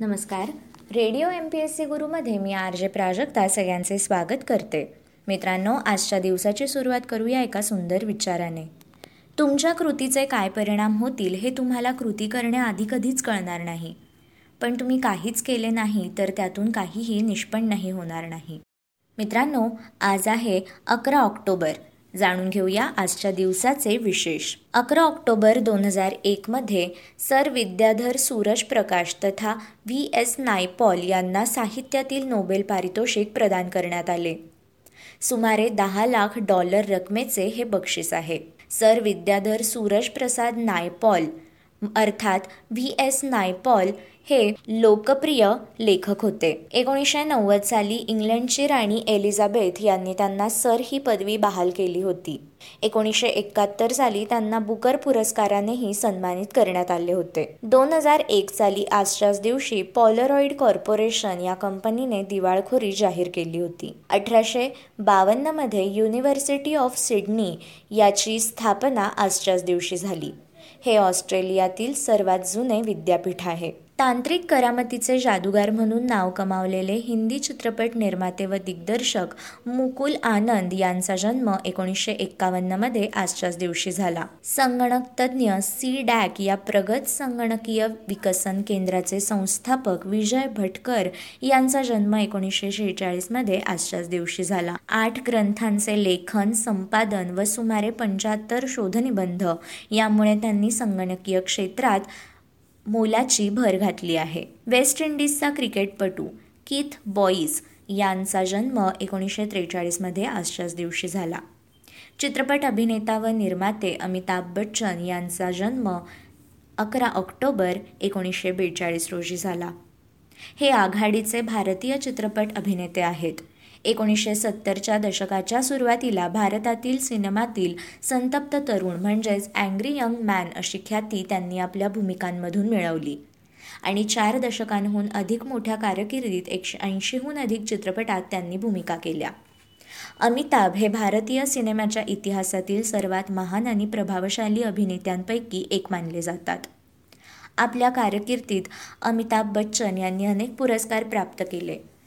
नमस्कार. Radio M P S C गुरुमध्ये मी R J Prajakta सगळ्यांचे स्वागत करते. मित्रांनो आजच्या दिवसाची सुरुवात करूया एका सुंदर विचाराने. तुमच्या कृतीचे काय परिणाम होतील हे तुम्हाला कृती करण्याआधी कधीच कळणार नाही. पण तुम्ही काहीच केले नाही तर त्यातून काहीही निष्पन्नही होणार नाही. मित्रांनो आज आहे अकरा ऑक्टोबर. जाणून घेऊया आजच्या दिवसाचे विशेष. अकरा ऑक्टोबर दोन हजार एकमध्ये सर विद्याधर सूरज प्रकाश तथा व्ही एस नायपॉल यांना साहित्यातील नोबेल पारितोषिक प्रदान करण्यात आले. सुमारे दहा लाख डॉलर रकमेचे हे बक्षीस आहे. सर विद्याधर सूरज प्रसाद नायपॉल अर्थात व्ही एस नायपॉल हे लोकप्रिय लेखक होते. एकोणीसशे नव्वद साली इंग्लंडची राणी एलिझाबेथ यांनी त्यांना सर ही पदवी बहाल केली होती. एकोणीसशे एकाहत्तर साली त्यांना बुकर पुरस्कारानेही सन्मानित करण्यात आले होते. दोन हजार एक साली आजच्याच दिवशी पॉलरॉइड कॉर्पोरेशन या कंपनीने दिवाळखोरी जाहीर केली होती. अठराशे बावन्नमध्ये युनिव्हर्सिटी ऑफ सिडनी याची स्थापना आजच्याच दिवशी झाली. हे ऑस्ट्रेलियातील सर्वात जुने विद्यापीठ आहे. तांत्रिक करामतीचे जादूगार म्हणून नाव कमावलेले हिंदी चित्रपट निर्माते व दिग्दर्शक मुकुल आनंद यांचा जन्म एकोणीसशे एक्कावन्नमध्ये आजच्याच दिवशी झाला. संगणक तज्ज्ञ सी डॅक या प्रगत संगणकीय विकसन केंद्राचे संस्थापक विजय भटकर यांचा जन्म एकोणीसशे शेहेचाळीसमध्ये आजच्याच दिवशी झाला. आठ ग्रंथांचे लेखन संपादन व सुमारे पंच्याहत्तर शोधनिबंध यामुळे त्यांनी संगणकीय क्षेत्रात मोलाची भर घातली आहे. वेस्ट इंडिजचा क्रिकेटपटू किथ बॉईज यांचा जन्म एकोणीसशे त्रेचाळीसमध्ये आजच्याच दिवशी झाला. चित्रपट अभिनेता व निर्माते अमिताभ बच्चन यांचा जन्म अकरा ऑक्टोबर एकोणीसशे बेचाळीस रोजी झाला. हे आघाडीचे भारतीय चित्रपट अभिनेते आहेत. एकोणीसशे सत्तरच्या दशकाच्या सुरुवातीला भारतातील सिनेमातील संतप्त तरुण म्हणजेच अँग्री यंग मॅन अशी ख्याती त्यांनी आपल्या भूमिकांमधून मिळवली. आणि चार दशकांहून अधिक मोठ्या कारकिर्दीत एकशे ऐंशीहून अधिक चित्रपटात त्यांनी भूमिका केल्या. अमिताभ हे भारतीय सिनेमाच्या इतिहासातील सर्वात महान आणि प्रभावशाली अभिनेत्यांपैकी एक मानले जातात. आपल्या कारकिर्दीत अमिताभ बच्चन यांनी अनेक पुरस्कार प्राप्त केले.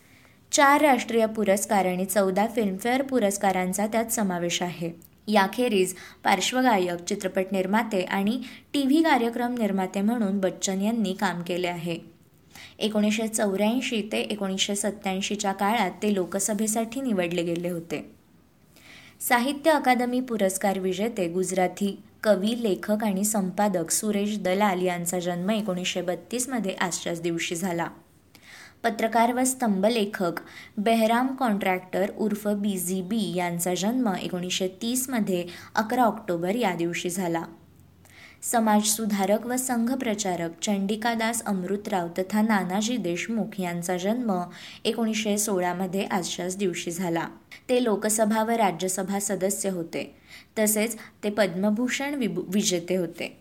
चार राष्ट्रीय पुरस्कार आणि चौदा फिल्मफेअर पुरस्कारांचा त्यात समावेश आहे. याखेरीज पार्श्वगायक चित्रपट निर्माते आणि टी व्ही कार्यक्रम निर्माते म्हणून बच्चन यांनी काम केले आहे. एकोणीसशे चौऱ्याऐंशी ते एकोणीसशे सत्त्याऐंशीच्या काळात ते लोकसभेसाठी निवडले गेले होते. साहित्य अकादमी पुरस्कार विजेते गुजराती कवी लेखक आणि संपादक सुरेश दलाल यांचा जन्म एकोणीसशे बत्तीसमध्ये आजच्याच दिवशी झाला. पत्रकार व स्तंभलेखक बेहराम कॉन्ट्रॅक्टर उर्फ बी झी बी यांचा जन्म एकोणीसशे तीसमध्ये अकरा ऑक्टोबर या दिवशी झाला. समाजसुधारक व संघप्रचारक चंडिकादास अमृतराव तथा नानाजी देशमुख यांचा जन्म एकोणीसशे सोळामध्ये आजच्याच दिवशी झाला. ते लोकसभा व राज्यसभा सदस्य होते. तसेच ते पद्मभूषण विभू विजेते होते.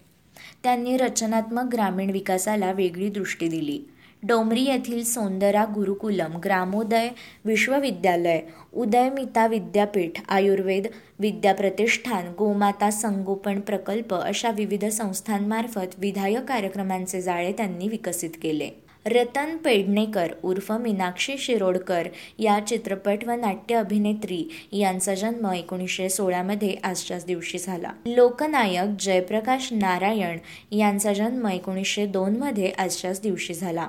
त्यांनी रचनात्मक ग्रामीण विकासाला वेगळी दृष्टी दिली. डोंबरी येथील सौंदरा गुरुकुलम ग्रामोदय विश्वविद्यालय उदयमिता विद्यापीठ आयुर्वेद विद्याप्रतिष्ठान गोमाता संगोपन प्रकल्प अशा विविध संस्थांमार्फत विधायक कार्यक्रमांचे जाळे त्यांनी विकसित केले. रतन पेडणेकर उर्फ मीनाक्षी शिरोडकर या चित्रपट व नाट्य अभिनेत्री यांचा जन्म एकोणीसशे सोळामध्ये आजच्याच दिवशी झाला. लोकनायक जयप्रकाश नारायण यांचा जन्म एकोणीसशे दोनमध्ये आजच्याच दिवशी झाला.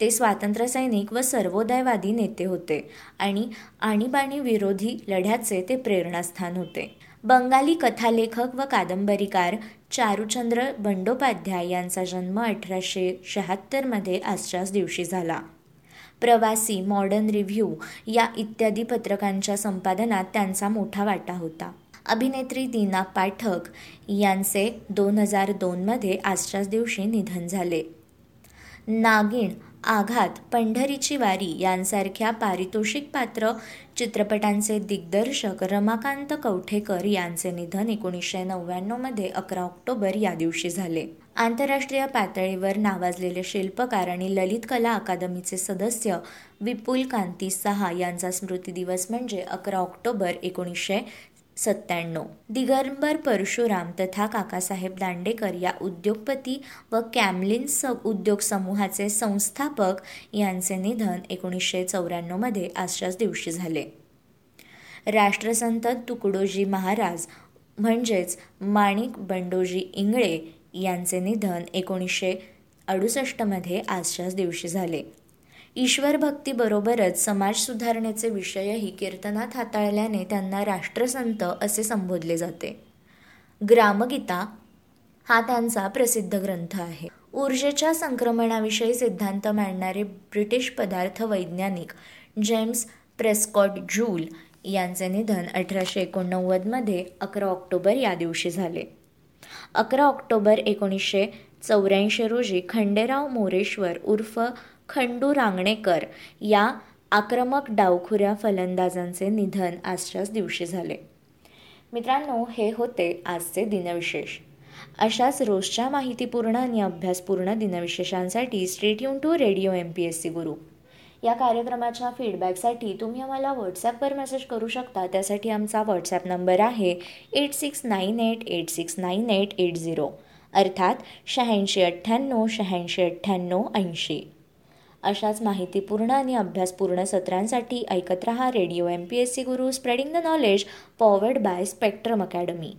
ते स्वातंत्र्यसैनिक व सर्वोदयवादी नेते होते आणि आणीबाणी विरोधी लढ्याचे ते प्रेरणास्थान होते. बंगाली कथालेखक व कादंबरीकार चारुचंद्र बंडोपाध्याय यांचा जन्म अठराशे शहात्तरमध्ये आजच्याच दिवशी झाला. प्रवासी मॉडर्न रिव्ह्यू या इत्यादी पत्रकांच्या संपादनात त्यांचा मोठा वाटा होता. अभिनेत्री दीना पाठक यांचे दोन हजार दोनमध्ये आजच्याच दिवशी निधन झाले. नागिण आघात पंढरीची वारी यांसारख्या पारितोषिक पात्र चित्रपटांचे दिग्दर्शक रमाकांत कवठेकर यांचे निधन एकोणीसशे नव्याण्णवमध्ये अकरा ऑक्टोबर या दिवशी झाले. आंतरराष्ट्रीय पातळीवर नावाजलेले शिल्पकार आणि ललित कला अकादमीचे सदस्य विपुल कांती सहा यांचा स्मृती दिवस म्हणजे अकरा ऑक्टोबर एकोणीसशे सत्त्याण्णव. दिगंबर परशुराम तथा काकासाहेब दांडेकर या उद्योगपती व कॅमलिन स उद्योग समूहाचे संस्थापक यांचे निधन एकोणीसशे चौऱ्याण्णवमध्ये आजच्याच दिवशी झाले. राष्ट्रसंत तुकडोजी महाराज म्हणजेच माणिक बंडोजी इंगळे यांचे निधन एकोणीसशे अडुसष्टमध्ये आजच्याच दिवशी झाले. ईश्वरभक्तीबरोबरच समाज सुधारणेचे विषयही कीर्तनात हाताळल्याने त्यांना राष्ट्रसंत असे संबोधले जाते. ग्रामगीता हा त्यांचा प्रसिद्ध ग्रंथ आहे. ऊर्जेच्या संक्रमणाविषयी सिद्धांत मांडणारे ब्रिटिश पदार्थ वैज्ञानिक जेम्स प्रेस्कॉट जूल यांचे निधन अठराशे एकोणनव्वदमध्ये अकरा ऑक्टोबर या दिवशी झाले. अकरा ऑक्टोबर एकोणीसशे चौऱ्याऐंशी रोजी खंडेराव मोरेश्वर उर्फ खंडू रांगणेकर या आक्रमक डावखुऱ्या फलंदाजांचे निधन आजच्याच दिवशी झाले. मित्रांनो हे होते आजचे दिनविशेष. अशाच रोजच्या माहितीपूर्ण आणि अभ्यासपूर्ण दिनविशेषांसाठी street state to radio M P S C guru या कार्यक्रमाच्या फीडबॅकसाठी तुम्ही आम्हाला व्हॉट्सॲपवर मेसेज करू शकता. त्यासाठी आमचा व्हॉट्सॲप नंबर आहे eight six nine eight eight six nine eight eight zero अर्थात शहाऐंशी अठ्ठ्याण्णव शहाऐंशी अठ्ठ्याण्णव ऐंशी. अशाच माहितीपूर्ण आणि अभ्यासपूर्ण सत्रांसाठी ऐकत रहा radio M P S C guru spreading the knowledge powered by spectrum academy